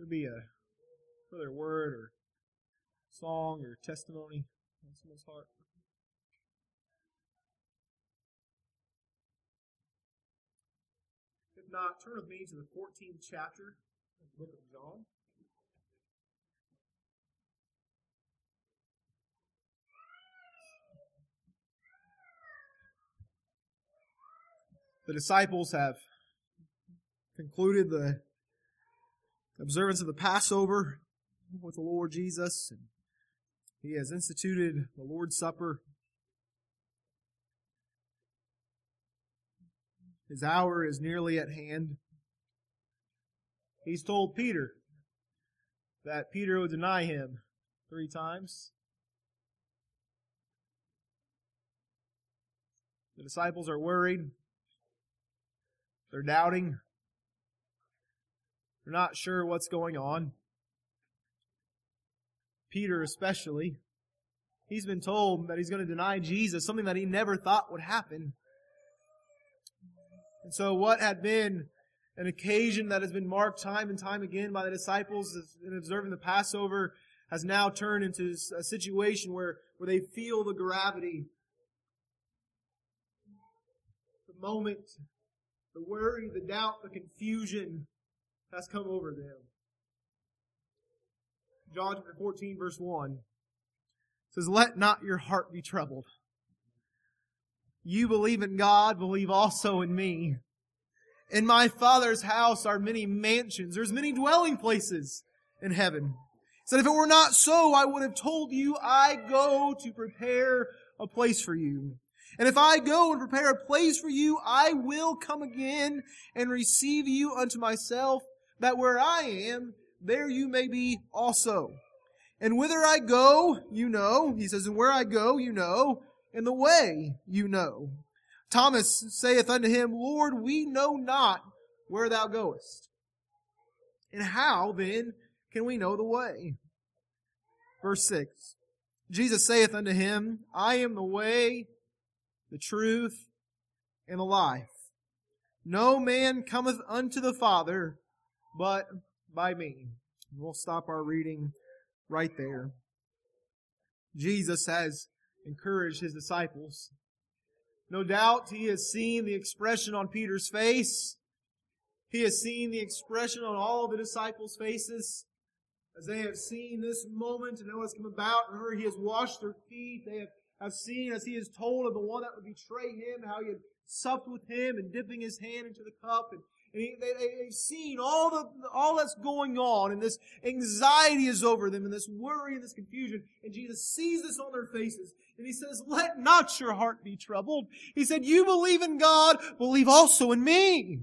There be a further word or song or testimony on someone's heart. If not, turn with me to the 14th chapter of the book of John. The disciples have concluded the observance of the Passover with the Lord Jesus. And he has instituted the Lord's Supper. His hour is nearly at hand. He's told Peter that Peter would deny him three times. The disciples are worried. They're doubting. They're not sure what's going on. Peter, especially, he's been told that he's going to deny Jesus, something that he never thought would happen. And so, what had been an occasion that has been marked time and time again by the disciples in observing the Passover has now turned into a situation where, where they feel the gravity, the moment the worry, the doubt, the confusion has come over them. John chapter 14 verse 1 says, Let not your heart be troubled. You believe in God, believe also in me. In my Father's house are many mansions. There's many dwelling places in heaven. He said, if it were not so, I would have told you I go to prepare a place for you. And if I go and prepare a place for you, I will come again and receive you unto myself, that where I am, there you may be also. And whither I go, you know. He says, and where I go, you know. And the way, you know. Thomas saith unto him, Lord, we know not where thou goest. And how then can we know the way? Verse 6. Jesus saith unto him, I am the way, the truth, and the life. No man cometh unto the Father but by me. We'll stop our reading right there. Jesus has encouraged his disciples. No doubt he has seen the expression on Peter's face. He has seen the expression on all the disciples' faces as they have seen this moment and know what's come about. Remember, he has washed their feet. They have have seen as he has told of the one that would betray him, how he had supped with him and dipping his hand into the cup. And, they, have seen all the, all that's going on and this anxiety is over them and this worry and this confusion. And Jesus sees this on their faces and he says, let not your heart be troubled. He said, you believe in God, believe also in me.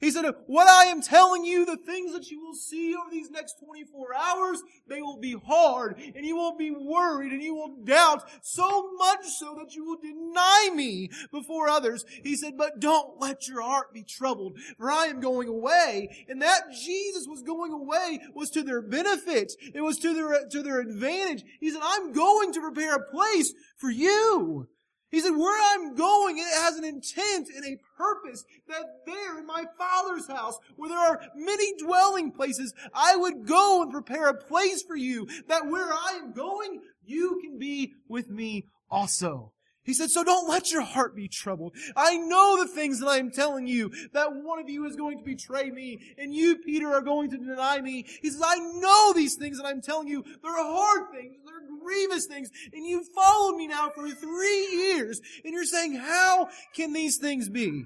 He said, what I am telling you, the things that you will see over these next 24 hours, they will be hard and you will be worried and you will doubt so much so that you will deny me before others. He said, but don't let your heart be troubled for I am going away. And that Jesus was going away was to their benefit. It was to their, to their advantage. He said, I'm going to prepare a place for you. He said, where I'm going, it has an intent and a purpose that there in my Father's house, where there are many dwelling places, I would go and prepare a place for you, that where I am going, you can be with me also. He said, so don't let your heart be troubled. I know the things that I am telling you, that one of you is going to betray me, and you, Peter, are going to deny me. He says, I know these things that I'm telling you. They're hard things, they're grievous things, and you've followed me now for three years, and you're saying, how can these things be?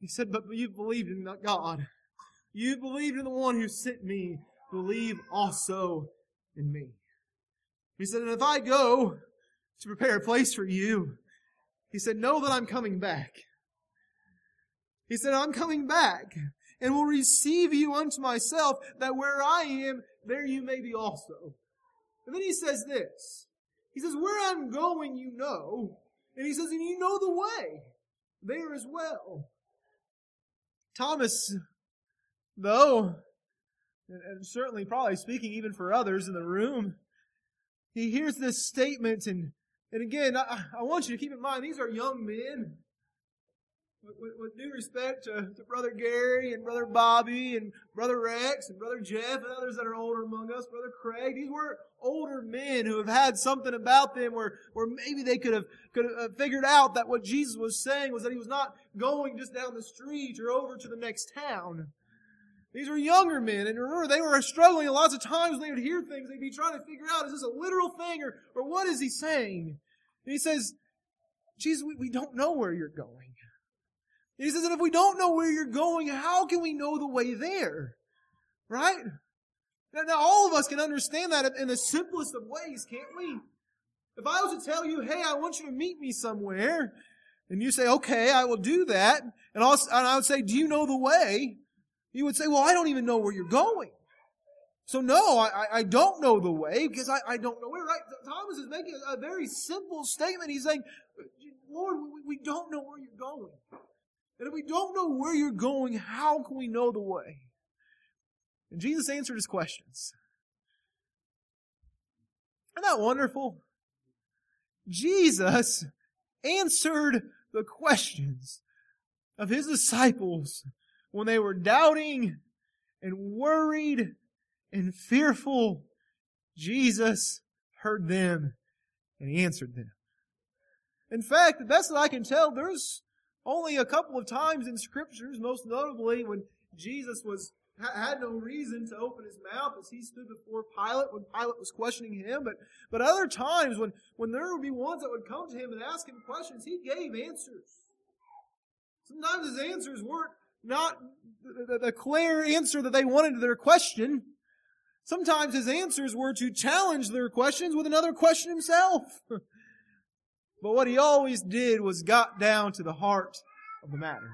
He said, but you've believed in God. You believed in the one who sent me. Believe also in me. He said, and if I go, to prepare a place for you. He said, know that I'm coming back. He said, I'm coming back and will receive you unto myself that where I am, there you may be also. And then he says this. He says, where I'm going, you know. And he says, and you know the way there as well. Thomas, though, and certainly probably speaking even for others in the room, he hears this statement and and again, I, I want you to keep in mind, these are young men. with, with, due respect to, to, Brother Gary and Brother Bobby and Brother Rex and Brother Jeff and others that are older among us, Brother Craig, these were older men who have had something about them where, where maybe they could have, could have uh, figured out that what Jesus was saying was that he was not going just down the street or over to the next town. These were younger men, and remember, they were struggling. lots of times when they would hear things, they'd be trying to figure out, is this a literal thing, or, or what is he saying? And he says, Jesus, we, we don't know where you're going. And he says that if we don't know where you're going, how can we know the way there? Right? Now, now all of us can understand that in the simplest of ways, can't we? If I was to tell you, hey, I want you to meet me somewhere, and you say, okay, I will do that, and, I'll, and I would say, do you know the way? You would say, well, I don't even know where you're going. So no, I, I don't know the way because I, I don't know where, right? Thomas is making a, very simple statement. He's saying, Lord, we, we don't know where you're going. And if we don't know where you're going, how can we know the way? And Jesus answered his questions. Isn't that wonderful? Jesus answered the questions of his disciples when they were doubting and worried and fearful, Jesus heard them and he answered them. In fact, the best that I can tell, there's only a couple of times in scriptures, most notably when Jesus was had no reason to open his mouth as he stood before Pilate when Pilate was questioning him. But, but other times when, when there would be ones that would come to him and ask him questions, he gave answers. Sometimes his answers weren't not the, the clear answer that they wanted to their question. Sometimes his answers were to challenge their questions with another question himself. but what he always did was got down to the heart of the matter.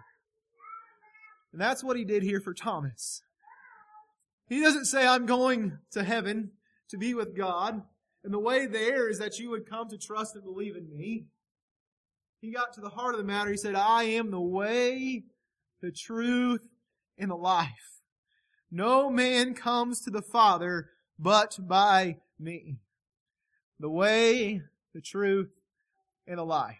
And that's what he did here for Thomas. He doesn't say, I'm going to heaven to be with God, and the way there is that you would come to trust and believe in me. He got to the heart of the matter. He said, I am the way, the truth, and the life. No man comes to the Father but by me. The way, the truth, and the life.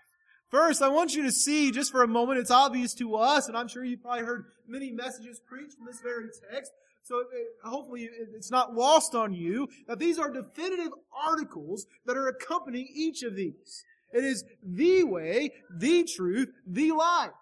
First, I want you to see just for a moment, it's obvious to us, and I'm sure you've probably heard many messages preached from this very text, so uh, hopefully it's not lost on you that these are definitive articles that are accompanying each of these. It is the way, the truth, the life.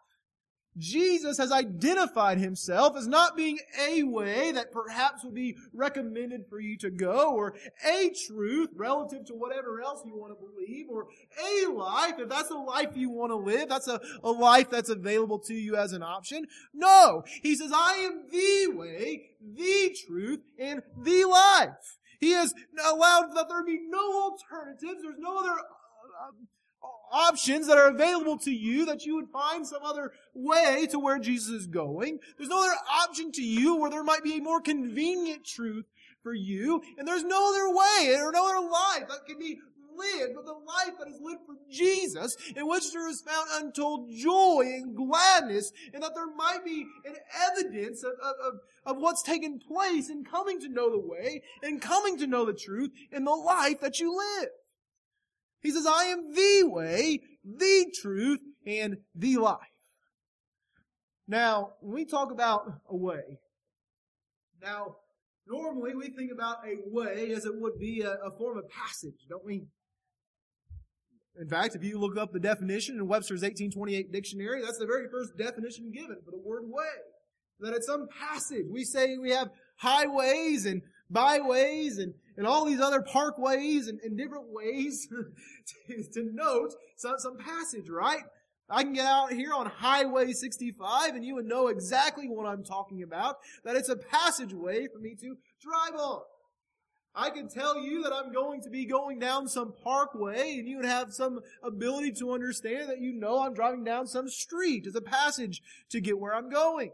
Jesus has identified himself as not being a way that perhaps would be recommended for you to go, or a truth relative to whatever else you want to believe, or a life, if that's a life you want to live, that's a, a life that's available to you as an option. No! He says, I am the way, the truth, and the life. He has allowed that there be no alternatives. There's no other uh, options that are available to you that you would find some other way to where Jesus is going. There's no other option to you where there might be a more convenient truth for you. And there's no other way or no other life that can be lived but the life that is lived for Jesus in which there is found untold joy and gladness and that there might be an evidence of, of, of what's taken place in coming to know the way and coming to know the truth in the life that you live. He says, I am the way, the truth, and the life. Now, when we talk about a way, now, normally we think about a way as it would be a, a form of passage, don't we? In fact, if you look up the definition in Webster's 1828 dictionary, that's the very first definition given for the word way. That it's some passage. We say we have highways and byways and, and all these other parkways and, and different ways to, to note some, some passage, right? I can get out here on Highway 65 and you would know exactly what I'm talking about, that it's a passageway for me to drive on. I can tell you that I'm going to be going down some parkway and you would have some ability to understand that you know I'm driving down some street as a passage to get where I'm going.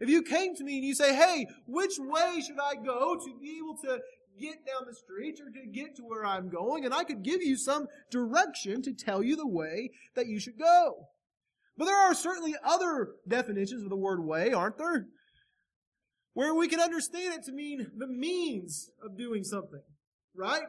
If you came to me and you say, hey, which way should I go to be able to get down the street or to get to where I'm going? And I could give you some direction to tell you the way that you should go. But there are certainly other definitions of the word way, aren't there? Where we can understand it to mean the means of doing something, right?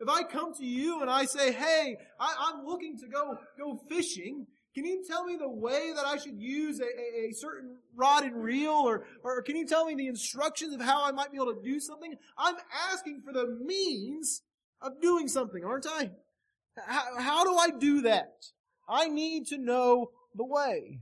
If I come to you and I say, hey, I, am looking to go, go fishing, Can you tell me the way that I should use a, a, a, certain rod and reel? Or, or can you tell me the instructions of how I might be able to do something? I'm asking for the means of doing something, aren't I? How, how do I do that? I need to know the way.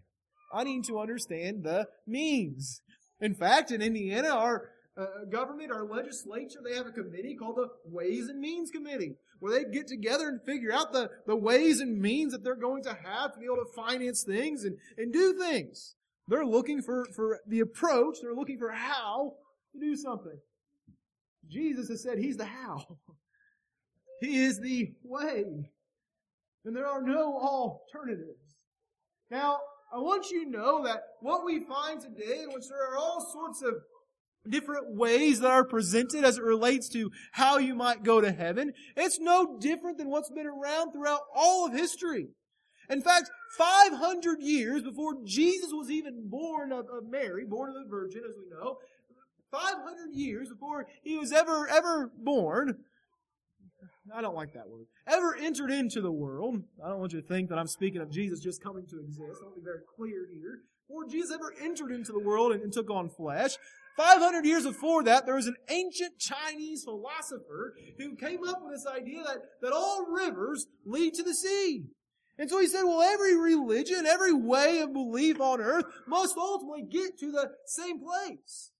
I need to understand the means. In fact, in Indiana, our uh, government, our legislature, they have a committee called the Ways and Means Committee where they get together and figure out the, the ways and means that they're going to have to be able to finance things and, and do things. They're looking for, for the approach. They're looking for how to do something. Jesus has said He's the how. He is the way. And there are no alternatives. Now, I want you to know that what we find today, in which there are all sorts of different ways that are presented as it relates to how you might go to heaven. It's no different than what's been around throughout all of history. In fact, 500 years before Jesus was even born of, of Mary, born of the virgin, as we know, 500 years before he was ever, ever born, I don't like that word, ever entered into the world. I don't want you to think that I'm speaking of Jesus just coming to exist. I want to be very clear here. Before Jesus ever entered into the world and, and took on flesh, 500 years before that, there was an ancient Chinese philosopher who came up with this idea that, that all rivers lead to the sea. And so he said, well, every religion, every way of belief on earth must ultimately get to the same place.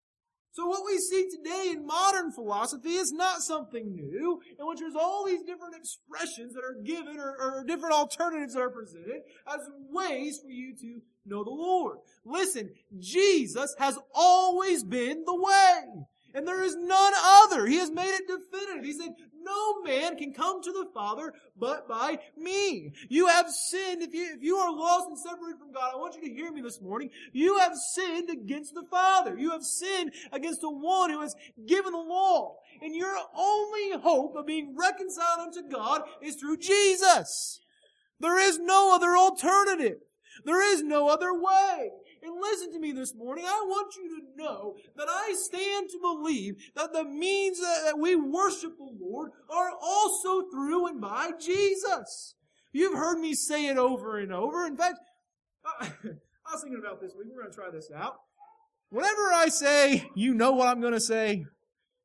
So what we see today in modern philosophy is not something new, in which there's all these different expressions that are given or, or different alternatives that are presented as ways for you to know the Lord. Listen, Jesus has always been the way. And there is none other. He has made it definitive. He said, no man can come to the Father but by me. You have sinned. If you, if you are lost and separated from God, I want you to hear me this morning. You have sinned against the Father. You have sinned against the one who has given the law. And your only hope of being reconciled unto God is through Jesus. There is no other alternative. There is no other way. And listen to me this morning. I want you to know that I stand to believe that the means that we worship the Lord are also through and by Jesus. You've heard me say it over and over. In fact, I was thinking about this week. We're going to try this out. Whenever I say, you know what I'm going to say,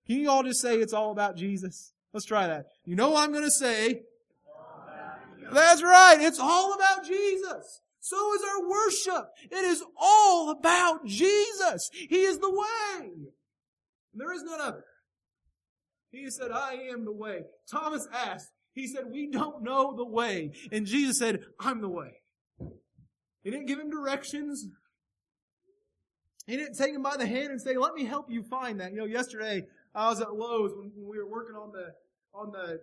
can you all just say it's all about Jesus? Let's try that. You know what I'm going to say? That's right. It's all about Jesus. So is our worship. It is all about Jesus. He is the way. There is none other. He said, I am the way. Thomas asked, he said, we don't know the way. And Jesus said, I'm the way. He didn't give him directions. He didn't take him by the hand and say, let me help you find that. You know, yesterday I was at Lowe's when, when we were working on the, on the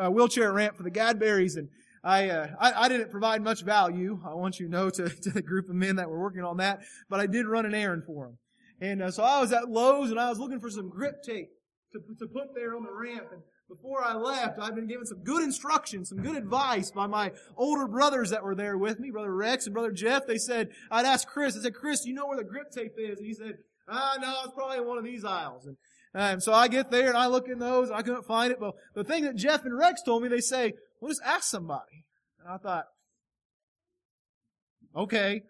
uh, wheelchair ramp for the Gadberries and I, uh, I, I, didn't provide much value. I want you to know to, to the group of men that were working on that, but I did run an errand for them. And uh, so I was at Lowe's and I was looking for some grip tape to, to put there on the ramp. And before I left, I'd been given some good instructions, some good advice by my older brothers that were there with me, Brother Rex and Brother Jeff. They said, I'd asked Chris, I said, Chris, you know where the grip tape is? And he said, ah, no, it's probably in one of these aisles. And um, so I get there and I look in those and I couldn't find it. But the thing that Jeff and Rex told me, they say, well, just ask somebody. And I thought, okay.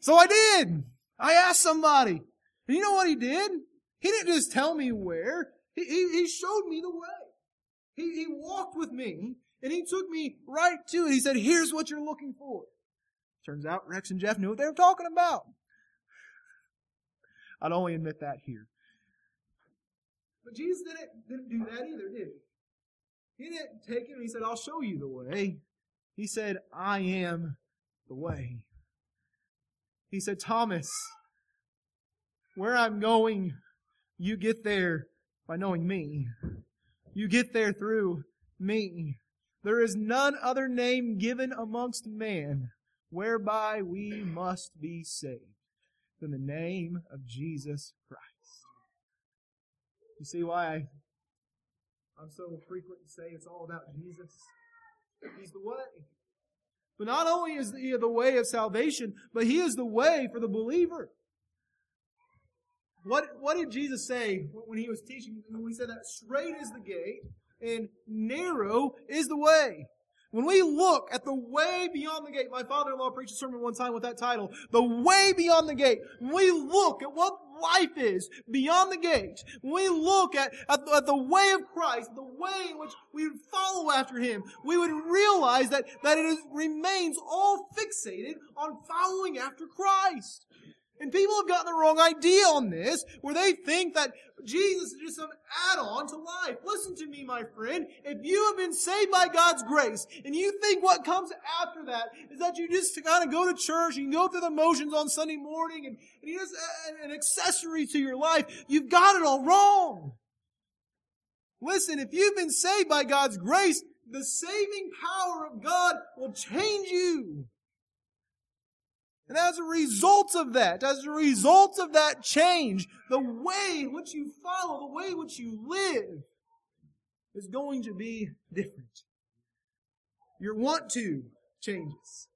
So I did. I asked somebody. And you know what he did? He didn't just tell me where. He, he, he showed me the way. He, he walked with me and he took me right to it. He said, here's what you're looking for. Turns out Rex and Jeff knew what they were talking about. I'd only admit that here. But Jesus didn't, didn't do that either, did he? He didn't take and he said, I'll show you the way. He said, I am the way. He said, Thomas, where I'm going, you get there by knowing me. You get there through me. There is none other name given amongst men whereby we must be saved than the name of Jesus Christ. You see why I, I'm so frequent to say it's all about Jesus? He's the way. But not only is he the way of salvation, but he is the way for the believer. What, what did Jesus say when he was teaching? When he said that straight is the gate and narrow is the way. When we look at the way beyond the gate, my father-in-law preached a sermon one time with that title, The Way Beyond the Gate. When we look at what life is beyond the gate, when we look at, at, the, at the way of Christ, the way in which we would follow after Him, we would realize that, that it is, remains all fixated on following after Christ. And people have gotten the wrong idea on this, where they think that Jesus is just some add-on to life. Listen to me, my friend. If you have been saved by God's grace, and you think what comes after that is that you just kind of go to church, and go through the motions on Sunday morning, and, and you just an accessory to your life, you've got it all wrong. Listen, if you've been saved by God's grace, the saving power of God will change you. And as a result of that, as a result of that change, the way which you follow, the way which you live, is going to be different. Your want to changes.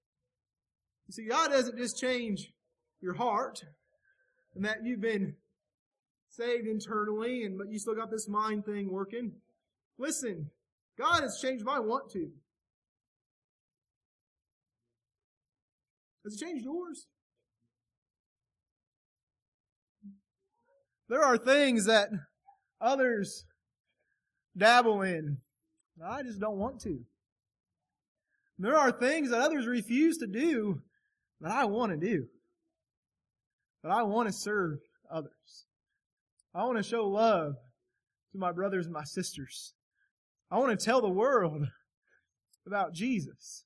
You see, God doesn't just change your heart and that you've been saved internally and but you still got this mind thing working. Listen, God has changed my want to. Has it changed yours? There are things that others dabble in. That I just don't want to. There are things that others refuse to do that I want to do. That I want to serve others. I want to show love to my brothers and my sisters. I want to tell the world about Jesus.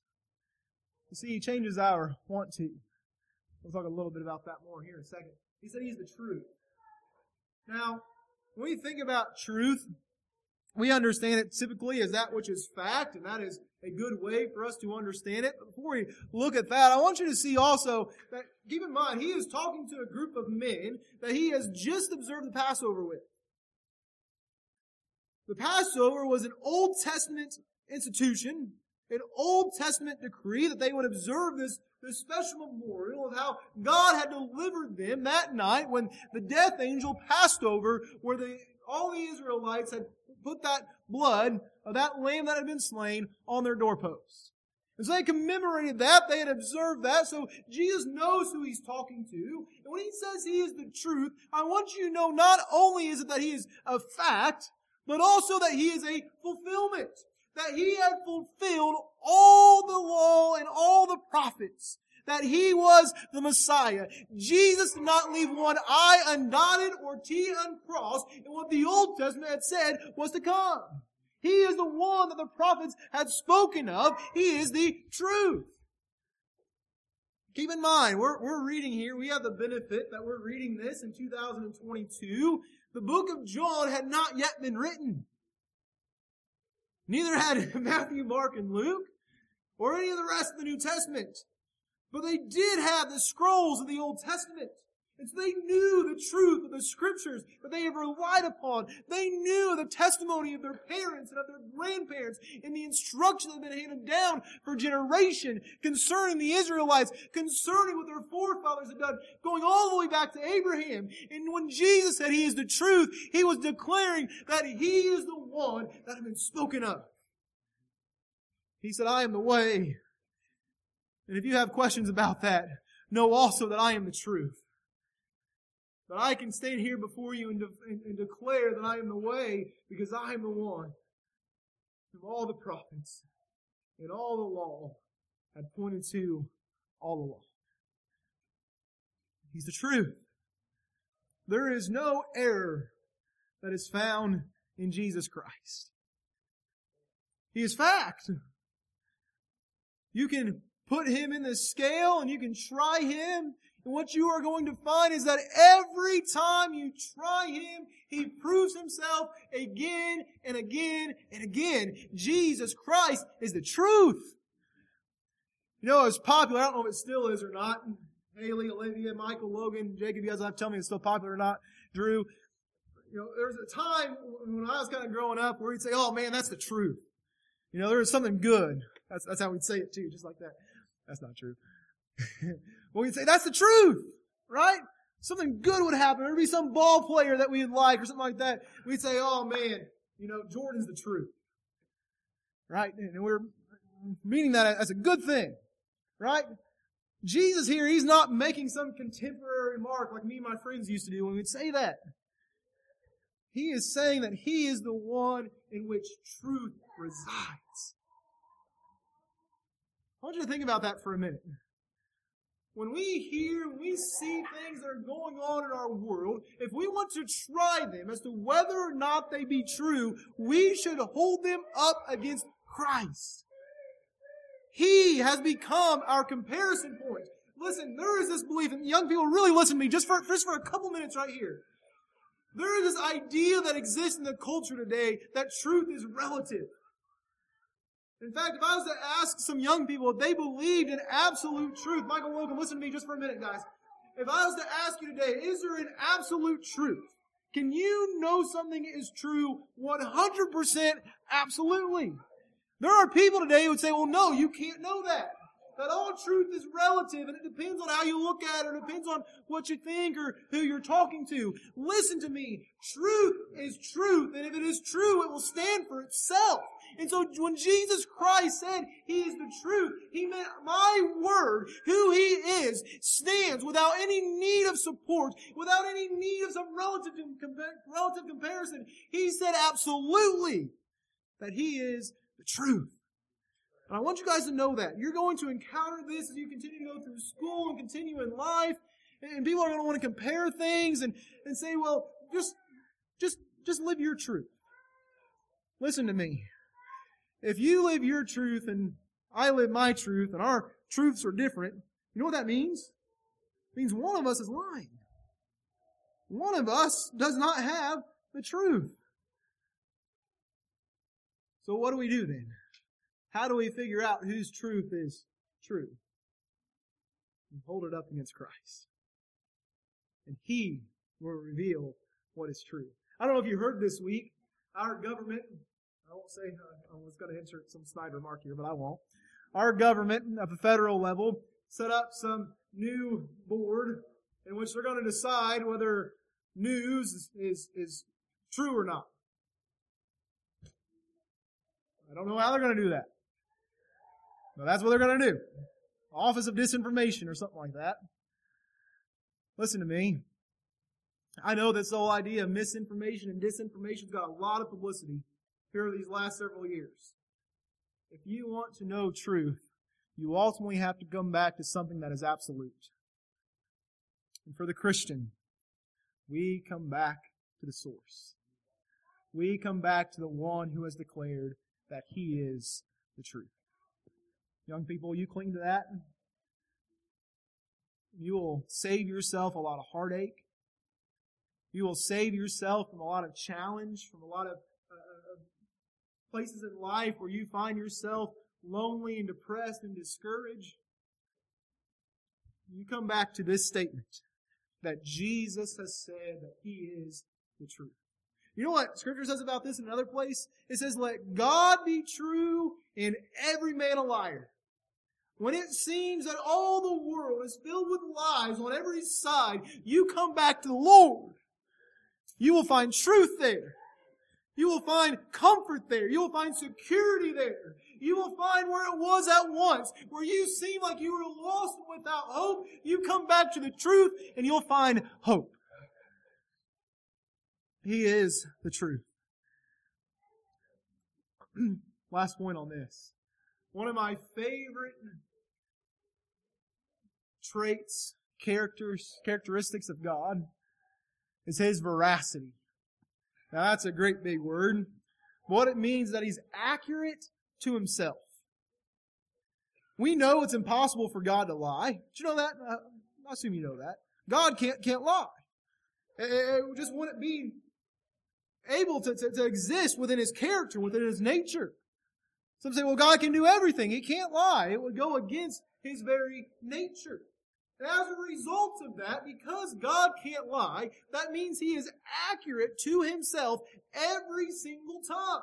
You see, he changes our want to. We'll talk a little bit about that more here in a second. He said he's the truth. Now, when we think about truth, we understand it typically as that which is fact, and that is a good way for us to understand it. But before we look at that, I want you to see also that, keep in mind, he is talking to a group of men that he has just observed the Passover with. The Passover was an Old Testament institution an Old Testament decree that they would observe this, this special memorial of how God had delivered them that night when the death angel passed over where the, all the Israelites had put that blood of that lamb that had been slain on their doorposts. And so they commemorated that. They had observed that. So Jesus knows who he's talking to. And when he says he is the truth, I want you to know not only is it that he is a fact, but also that he is a fulfillment that he had fulfilled all the law and all the prophets, that he was the Messiah. Jesus did not leave one I undotted or T uncrossed in what the Old Testament had said was to come. He is the one that the prophets had spoken of. He is the truth. Keep in mind, we're, we're reading here, we have the benefit that we're reading this in 2022. The book of John had not yet been written. Neither had Matthew, Mark, and Luke, or any of the rest of the New Testament. But they did have the scrolls of the Old Testament. So they knew the truth of the scriptures that they have relied upon. They knew the testimony of their parents and of their grandparents and the instruction that had been handed down for generation concerning the Israelites, concerning what their forefathers had done, going all the way back to Abraham. And when Jesus said he is the truth, he was declaring that he is the one that had been spoken of. He said, I am the way. And if you have questions about that, know also that I am the truth that I can stand here before you and, de- and, declare that I am the way because I am the one whom all the prophets and all the law had pointed to all law. He's the truth. There is no error that is found in Jesus Christ. He is fact. You can put him in the scale and you can try him and what you are going to find is that every time you try him, he proves himself again and again and again. Jesus Christ is the truth. You know, it's popular. I don't know if it still is or not. Haley, Olivia, Michael, Logan, Jacob, you guys have to tell me it's still popular or not. Drew, you know, there was a time when I was kind of growing up where he'd say, oh man, that's the truth. You know, there was something good. That's, that's how we'd say it too, just like that. That's not true. well, we'd say, that's the truth, right? Something good would happen. There'd be some ball player that we'd like or something like that. We'd say, oh man, you know, Jordan's the truth. Right? And we're, meaning that as a good thing, right? Jesus here, he's not making some contemporary mark like me and my friends used to do when we'd say that. He is saying that he is the one in which truth resides. I want you to think about that for a minute. When we hear, when we see things that are going on in our world, if we want to try them as to whether or not they be true, we should hold them up against Christ. He has become our comparison point. Listen, there is this belief, and young people really listen to me just for, just for a couple minutes right here. There is this idea that exists in the culture today that truth is relative. In fact, if I was to ask some young people if they believed in absolute truth, Michael Logan, listen to me just for a minute, guys. If I was to ask you today, is there an absolute truth? Can you know something is true 100% absolutely? There are people today who would say, well, no, you can't know that. That all truth is relative and it depends on how you look at it, it depends on what you think or who you're talking to. Listen to me. Truth is truth, and if it is true, it will stand for itself. And so when Jesus Christ said He is the truth, He meant my word, who He is, stands without any need of support, without any need of some relative, relative comparison. He said absolutely that He is the truth. And I want you guys to know that. You're going to encounter this as you continue to go through school and continue in life. And people are going to want to compare things and, and say, well, just, just, just live your truth. Listen to me. If you live your truth and I live my truth and our truths are different, you know what that means? It means one of us is lying. One of us does not have the truth. So what do we do then? How do we figure out whose truth is true? And hold it up against Christ. And He will reveal what is true. I don't know if you heard this week, our government, I won't say, uh, I was going to insert some snide remark here, but I won't. Our government at the federal level set up some new board in which they're going to decide whether news is, is, is true or not. I don't know how they're going to do that. But that's what they're going to do. Office of Disinformation or something like that. Listen to me. I know this whole idea of misinformation and disinformation has got a lot of publicity here these last several years. If you want to know truth, you ultimately have to come back to something that is absolute. And for the Christian, we come back to the source. We come back to the one who has declared that he is the truth. Young people, you cling to that. You will save yourself a lot of heartache. You will save yourself from a lot of challenge, from a lot of places in life where you find yourself lonely and depressed and discouraged. You come back to this statement that Jesus has said that He is the truth. You know what Scripture says about this in another place? It says, Let God be true and every man a liar. When it seems that all the world is filled with lies on every side, you come back to the Lord. You will find truth there. You will find comfort there. You will find security there. You will find where it was at once, where you seem like you were lost without hope. You come back to the truth and you'll find hope. He is the truth. Last point on this. One of my favorite traits, characters, characteristics of God is His veracity. Now that's a great big word. What it means is that He's accurate to Himself. We know it's impossible for God to lie. Did you know that? Uh, I assume you know that. God can't, can't lie. It, it just wouldn't be able to, to, to exist within His character, within His nature. Some say, well, God can do everything. He can't lie. It would go against His very nature. And as a result of that, because God can't lie, that means He is accurate to Himself every single time.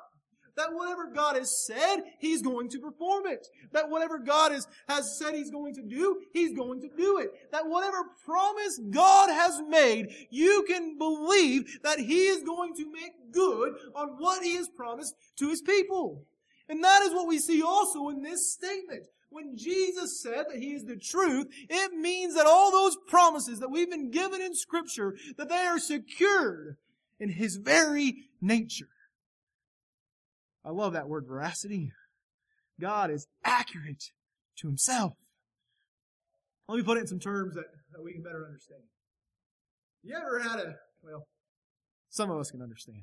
That whatever God has said, He's going to perform it. That whatever God has, has said He's going to do, He's going to do it. That whatever promise God has made, you can believe that He is going to make good on what He has promised to His people. And that is what we see also in this statement. When Jesus said that He is the truth, it means that all those promises that we've been given in Scripture, that they are secured in His very nature. I love that word veracity. God is accurate to Himself. Let me put it in some terms that, that we can better understand. You ever had a, well, some of us can understand.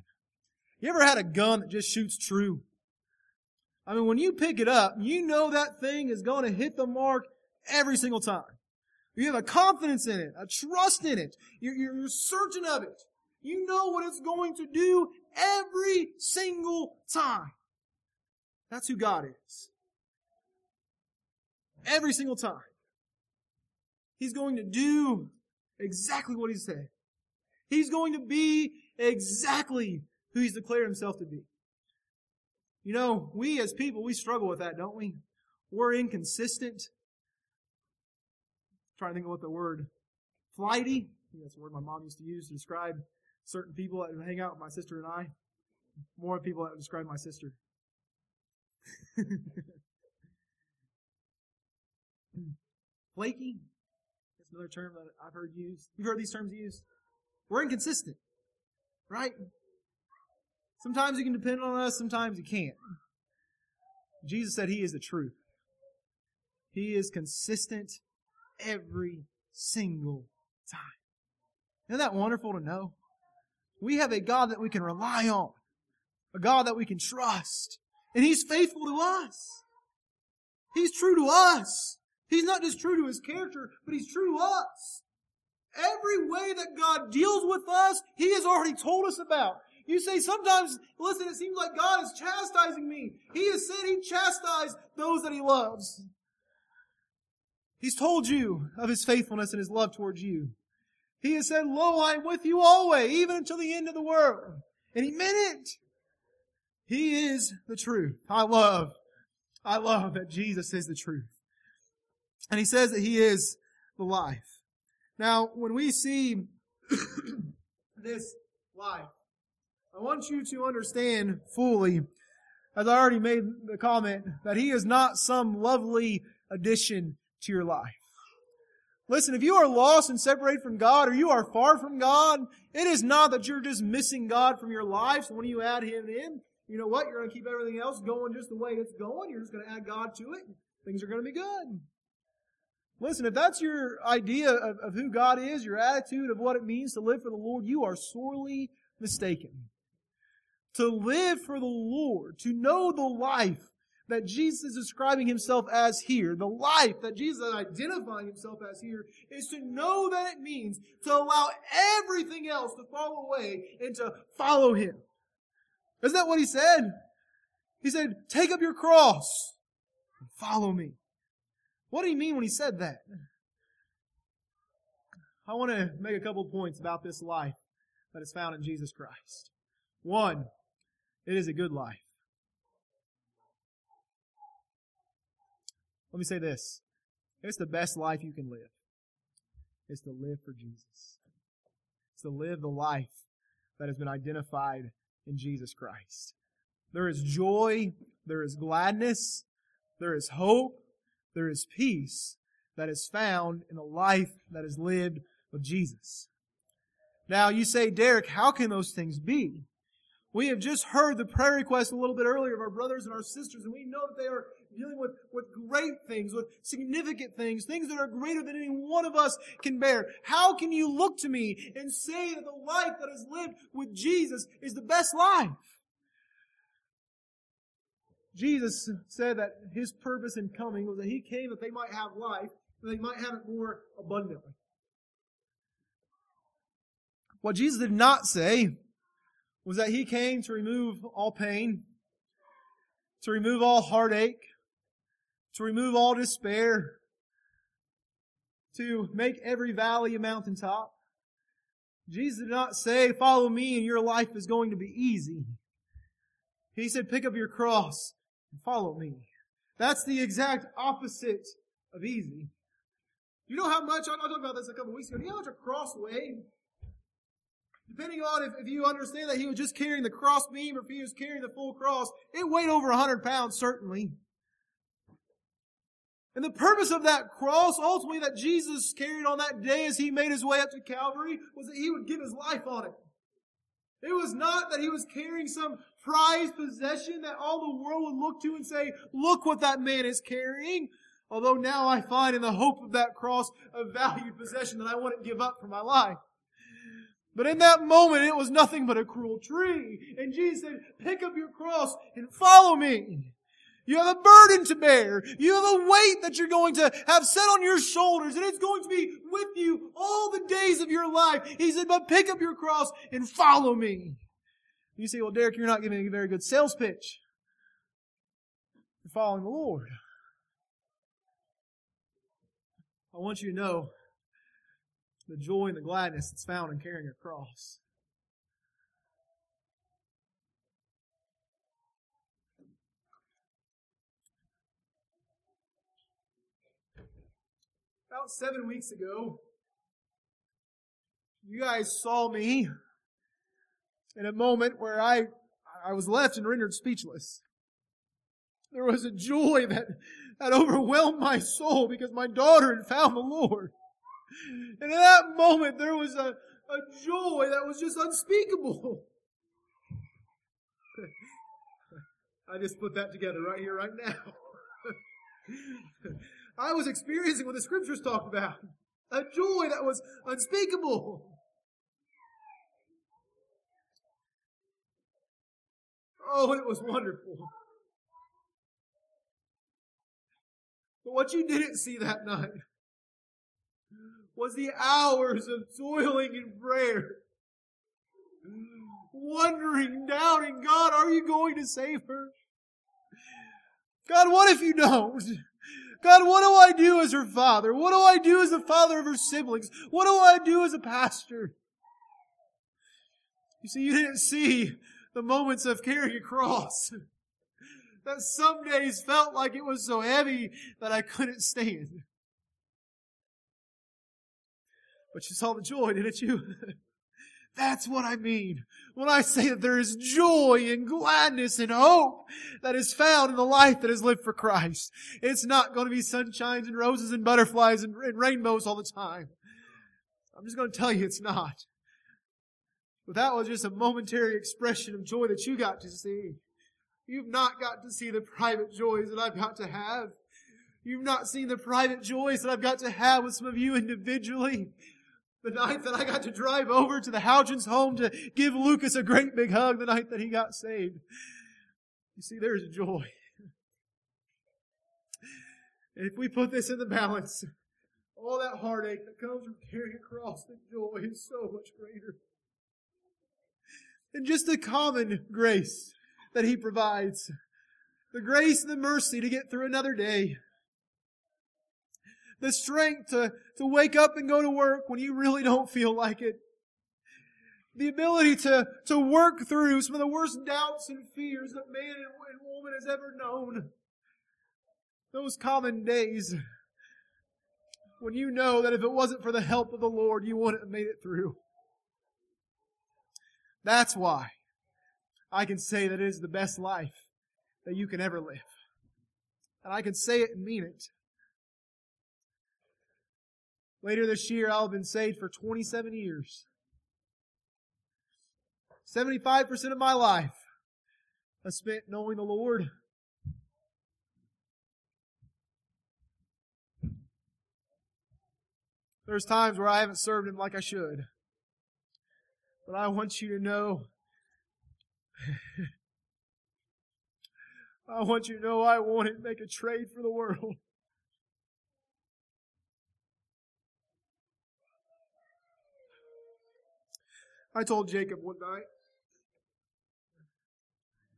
You ever had a gun that just shoots true? I mean, when you pick it up, you know that thing is going to hit the mark every single time. You have a confidence in it, a trust in it. You're, you're certain of it. You know what it's going to do every single time. That's who God is. Every single time. He's going to do exactly what he said. He's going to be exactly who he's declared himself to be. You know, we as people, we struggle with that, don't we? We're inconsistent. I'm trying to think of what the word flighty. that's the word my mom used to use to describe certain people that hang out with my sister and I. More people that describe my sister. Flaky. That's another term that I've heard used. You've heard these terms used. We're inconsistent, right? Sometimes you can depend on us, sometimes you can't. Jesus said He is the truth. He is consistent every single time. Isn't that wonderful to know? We have a God that we can rely on, a God that we can trust, and He's faithful to us. He's true to us. He's not just true to His character, but He's true to us. Every way that God deals with us, He has already told us about. You say sometimes, listen, it seems like God is chastising me. He has said he chastised those that he loves. He's told you of his faithfulness and his love towards you. He has said, Lo, I am with you always, even until the end of the world. And he meant it. He is the truth. I love, I love that Jesus is the truth. And he says that he is the life. Now, when we see this life, I want you to understand fully, as I already made the comment, that He is not some lovely addition to your life. Listen, if you are lost and separated from God or you are far from God, it is not that you're just missing God from your life. So when you add Him in, you know what? You're going to keep everything else going just the way it's going. You're just going to add God to it. Things are going to be good. Listen, if that's your idea of, of who God is, your attitude of what it means to live for the Lord, you are sorely mistaken to live for the Lord, to know the life that Jesus is describing himself as here, the life that Jesus is identifying himself as here, is to know that it means to allow everything else to fall away and to follow him. Isn't that what he said? He said, take up your cross and follow me. What did he mean when he said that? I want to make a couple points about this life that is found in Jesus Christ. One, it is a good life. Let me say this. It's the best life you can live. It's to live for Jesus. It's to live the life that has been identified in Jesus Christ. There is joy, there is gladness, there is hope, there is peace that is found in a life that is lived with Jesus. Now you say, Derek, how can those things be? We have just heard the prayer request a little bit earlier of our brothers and our sisters, and we know that they are dealing with, with great things, with significant things, things that are greater than any one of us can bear. How can you look to me and say that the life that is lived with Jesus is the best life? Jesus said that his purpose in coming was that he came that they might have life, that they might have it more abundantly. What Jesus did not say was that he came to remove all pain, to remove all heartache, to remove all despair, to make every valley a mountaintop. Jesus did not say, follow me and your life is going to be easy. He said, pick up your cross and follow me. That's the exact opposite of easy. You know how much, I talked about this a couple weeks ago, do you know how much a cross weighed? Depending on if, if you understand that he was just carrying the cross beam or if he was carrying the full cross, it weighed over a hundred pounds, certainly. And the purpose of that cross, ultimately, that Jesus carried on that day as he made his way up to Calvary, was that he would give his life on it. It was not that he was carrying some prized possession that all the world would look to and say, look what that man is carrying. Although now I find in the hope of that cross a valued possession that I wouldn't give up for my life. But in that moment, it was nothing but a cruel tree. And Jesus said, pick up your cross and follow me. You have a burden to bear. You have a weight that you're going to have set on your shoulders and it's going to be with you all the days of your life. He said, but pick up your cross and follow me. You say, well, Derek, you're not giving a very good sales pitch. You're following the Lord. I want you to know the joy and the gladness that's found in carrying a cross. About seven weeks ago, you guys saw me in a moment where I, I was left and rendered speechless. There was a joy that, that overwhelmed my soul because my daughter had found the Lord. And in that moment, there was a, a joy that was just unspeakable. I just put that together right here, right now. I was experiencing what the scriptures talked about. A joy that was unspeakable. Oh, it was wonderful. But what you didn't see that night was the hours of toiling in prayer. Wondering, doubting, God, are you going to save her? God, what if you don't? God, what do I do as her father? What do I do as the father of her siblings? What do I do as a pastor? You see, you didn't see the moments of carrying a cross. That some days felt like it was so heavy that I couldn't stand. But you saw the joy, didn't you? That's what I mean when I say that there is joy and gladness and hope that is found in the life that is lived for Christ. It's not going to be sunshines and roses and butterflies and, and rainbows all the time. I'm just going to tell you it's not. But that was just a momentary expression of joy that you got to see. You've not got to see the private joys that I've got to have. You've not seen the private joys that I've got to have with some of you individually. The night that I got to drive over to the Hougens home to give Lucas a great big hug the night that he got saved. You see, there's joy. And if we put this in the balance, all that heartache that comes from carrying a cross, the joy is so much greater. And just the common grace that He provides. The grace and the mercy to get through another day the strength to, to wake up and go to work when you really don't feel like it. The ability to, to work through some of the worst doubts and fears that man and woman has ever known. Those common days when you know that if it wasn't for the help of the Lord, you wouldn't have made it through. That's why I can say that it is the best life that you can ever live. And I can say it and mean it. Later this year, I'll have been saved for 27 years. 75% of my life I spent knowing the Lord. There's times where I haven't served Him like I should. But I want you to know I want you to know I want to make a trade for the world. I told Jacob one night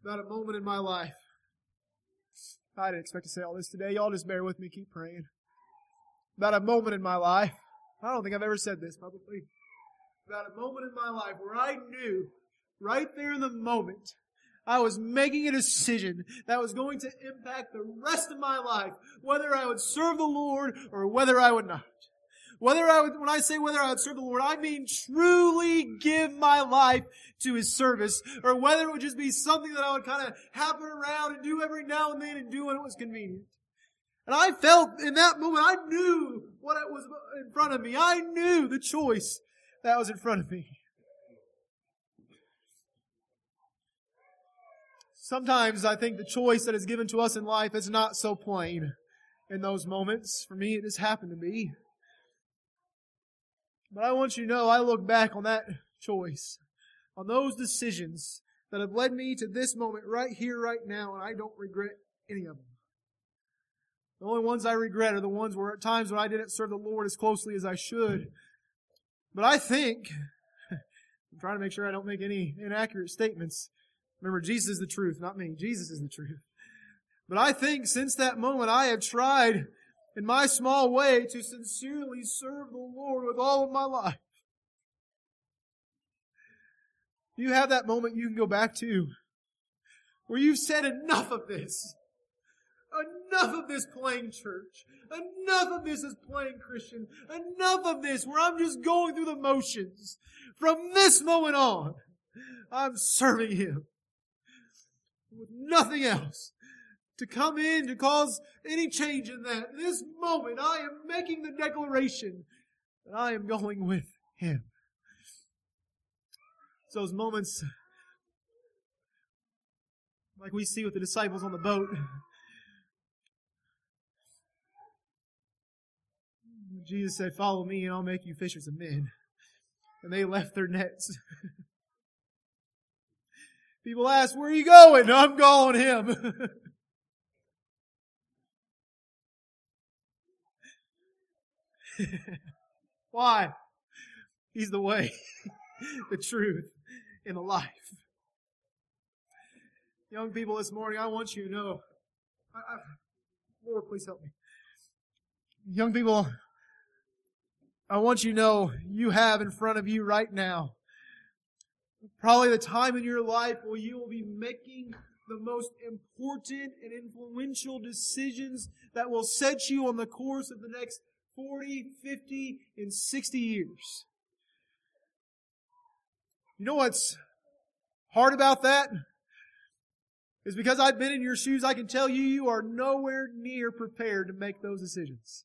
about a moment in my life. I didn't expect to say all this today. Y'all just bear with me. Keep praying. About a moment in my life. I don't think I've ever said this publicly. About a moment in my life where I knew right there in the moment I was making a decision that was going to impact the rest of my life, whether I would serve the Lord or whether I would not. Whether I would, when I say whether I would serve the Lord, I mean truly give my life to His service, or whether it would just be something that I would kind of happen around and do every now and then and do when it was convenient. And I felt in that moment, I knew what it was in front of me. I knew the choice that was in front of me. Sometimes I think the choice that is given to us in life is not so plain in those moments. For me, it has happened to me. But I want you to know, I look back on that choice, on those decisions that have led me to this moment right here, right now, and I don't regret any of them. The only ones I regret are the ones where at times when I didn't serve the Lord as closely as I should. But I think, I'm trying to make sure I don't make any inaccurate statements. Remember, Jesus is the truth, not me. Jesus is the truth. But I think since that moment I have tried in my small way to sincerely serve the Lord with all of my life. You have that moment you can go back to where you've said enough of this. Enough of this playing church. Enough of this as playing Christian. Enough of this where I'm just going through the motions. From this moment on, I'm serving Him with nothing else to come in to cause any change in that. This moment, I am making the declaration that I am going with Him. Those moments like we see with the disciples on the boat. Jesus said, Follow me and I'll make you fishers of men. And they left their nets. People ask, Where are you going? I'm going him. Why? He's the way, the truth, and the life. Young people this morning, I want you to know. I, I, Lord, please help me. Young people, I want you to know you have in front of you right now probably the time in your life where you will be making the most important and influential decisions that will set you on the course of the next 40, 50, and 60 years. You know what's hard about that? Is because I've been in your shoes, I can tell you, you are nowhere near prepared to make those decisions.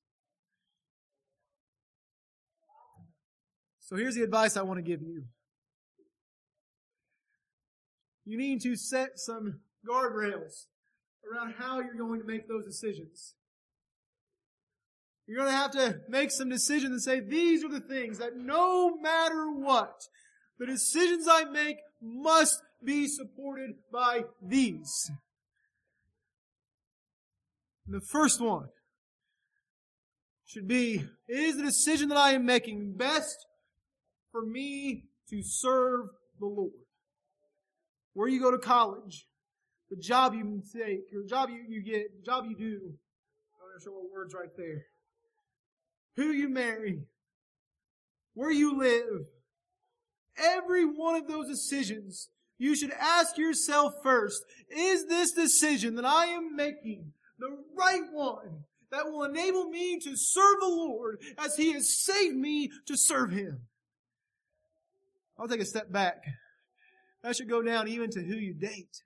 So here's the advice I want to give you. You need to set some guardrails around how you're going to make those decisions. You're going to have to make some decisions and say, these are the things that no matter what, the decisions I make must be supported by these. And the first one should be, is the decision that I am making best for me to serve the Lord? Where you go to college, the job you take, the job you, you get, the job you do. I'm to show what words right there who you marry, where you live. Every one of those decisions, you should ask yourself first, is this decision that I am making the right one that will enable me to serve the Lord as He has saved me to serve Him? I'll take a step back. That should go down even to who you date.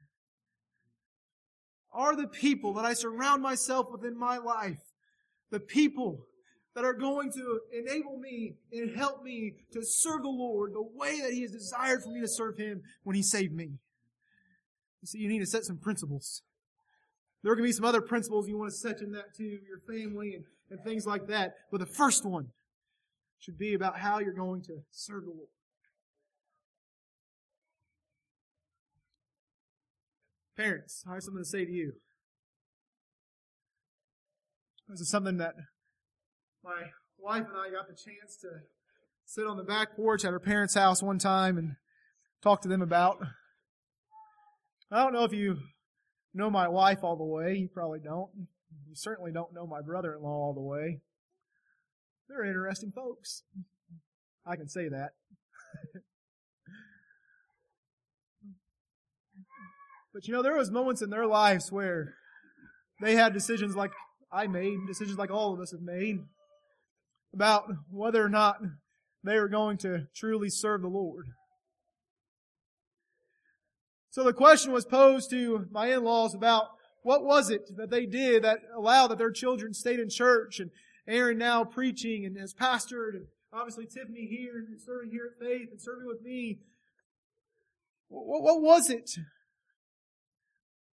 Are the people that I surround myself with in my life the people that are going to enable me and help me to serve the Lord the way that He has desired for me to serve Him when He saved me. You see, you need to set some principles. There are going to be some other principles you want to set in that too, your family and, and things like that. But the first one should be about how you're going to serve the Lord. Parents, I have something to say to you. This is something that my wife and I got the chance to sit on the back porch at her parents' house one time and talk to them about. I don't know if you know my wife all the way. You probably don't. You certainly don't know my brother in law all the way. They're interesting folks. I can say that. but you know, there was moments in their lives where they had decisions like I made, decisions like all of us have made about whether or not they were going to truly serve the Lord. So the question was posed to my in-laws about what was it that they did that allowed that their children stayed in church and Aaron now preaching and has pastored and obviously Tiffany here and serving here at Faith and serving with me. What, what was it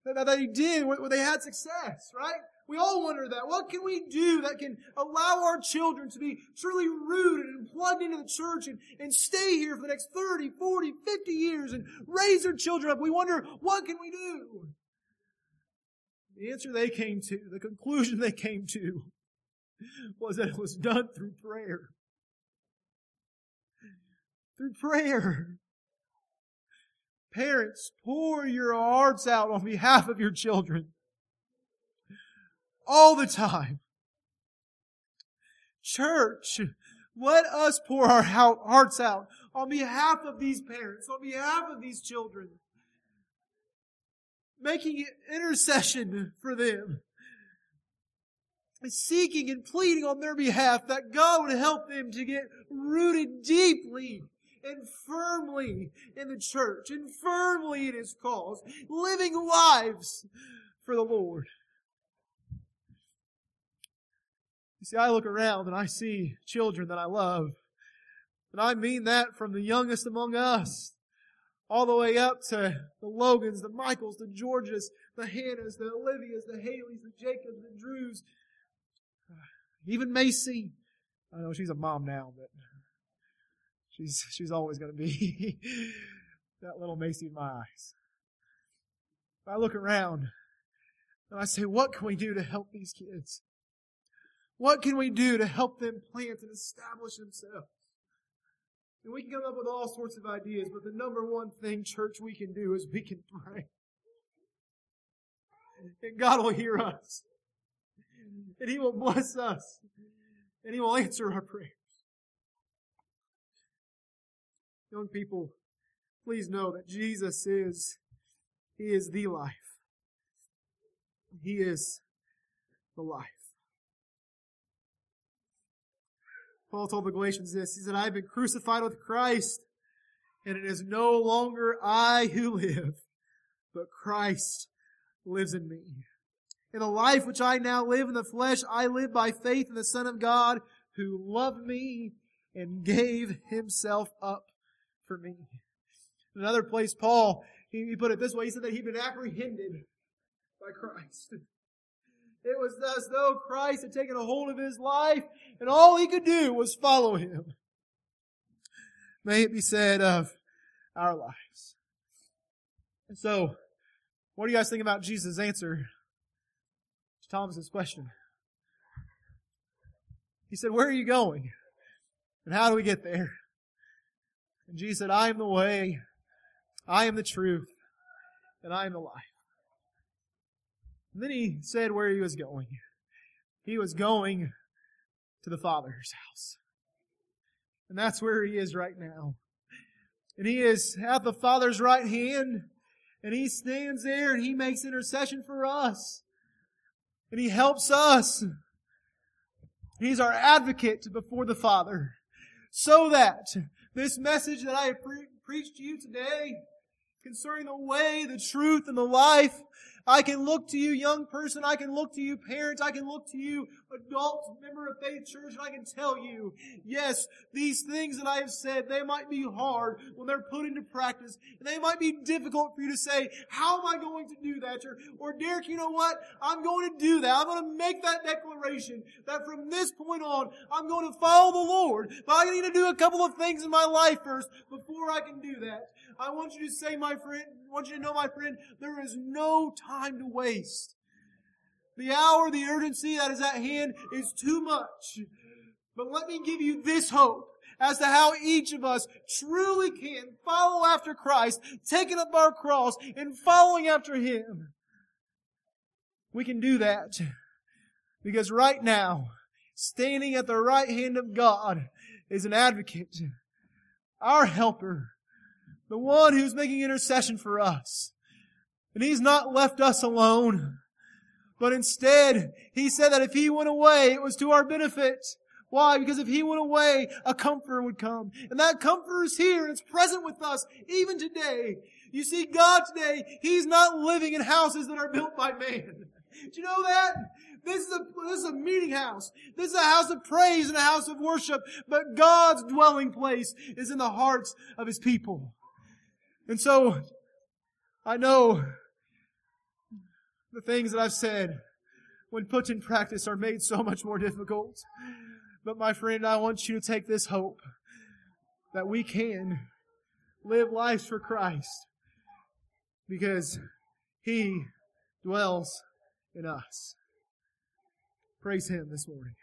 that, that they did where they had success, right? We all wonder that. What can we do that can allow our children to be truly rooted and plugged into the church and, and stay here for the next 30, 40, 50 years and raise their children up? We wonder, what can we do? The answer they came to, the conclusion they came to, was that it was done through prayer. Through prayer. Parents, pour your hearts out on behalf of your children. All the time. Church, let us pour our hearts out on behalf of these parents, on behalf of these children making intercession for them, seeking and pleading on their behalf that God would help them to get rooted deeply and firmly in the church and firmly in His cause, living lives for the Lord. You see, I look around and I see children that I love. And I mean that from the youngest among us all the way up to the Logans, the Michaels, the Georges, the Hannahs, the Olivias, the Haleys, the Jacobs, the Drews, even Macy. I know she's a mom now, but she's she's always going to be that little Macy in my eyes. I look around and I say, what can we do to help these kids? What can we do to help them plant and establish themselves? And we can come up with all sorts of ideas, but the number one thing, church, we can do is we can pray. And God will hear us. And He will bless us. And He will answer our prayers. Young people, please know that Jesus is, He is the life. He is the life. Paul told the Galatians this. He said, I have been crucified with Christ, and it is no longer I who live, but Christ lives in me. In the life which I now live in the flesh, I live by faith in the Son of God who loved me and gave himself up for me. In another place, Paul, he put it this way. He said that he'd been apprehended by Christ. It was as though Christ had taken a hold of his life and all he could do was follow him. May it be said of our lives. And so, what do you guys think about Jesus' answer to Thomas's question? He said, Where are you going? And how do we get there? And Jesus said, I am the way, I am the truth, and I am the life. And then he said where he was going. He was going to the Father's house. And that's where he is right now. And he is at the Father's right hand. And he stands there and he makes intercession for us. And he helps us. He's our advocate before the Father. So that this message that I have pre- preached to you today concerning the way, the truth, and the life I can look to you, young person. I can look to you, parents. I can look to you, adult member of Faith Church, and I can tell you, yes, these things that I have said, they might be hard when they're put into practice. And they might be difficult for you to say, how am I going to do that? Or, or Derek, you know what? I'm going to do that. I'm going to make that declaration that from this point on, I'm going to follow the Lord. But I need to do a couple of things in my life first before I can do that. I want you to say, my friend, I want you to know, my friend, there is no time to waste. The hour, the urgency that is at hand is too much. But let me give you this hope as to how each of us truly can follow after Christ, taking up our cross and following after Him. We can do that because right now, standing at the right hand of God is an advocate, our helper, the one who's making intercession for us. And He's not left us alone, but instead, He said that if He went away, it was to our benefit. Why? Because if He went away, a comforter would come. And that comforter is here and it's present with us even today. You see, God today, He's not living in houses that are built by man. Do you know that? This is a, this is a meeting house. This is a house of praise and a house of worship. But God's dwelling place is in the hearts of His people. And so, I know the things that I've said when put in practice are made so much more difficult. But my friend, I want you to take this hope that we can live lives for Christ because He dwells in us. Praise Him this morning.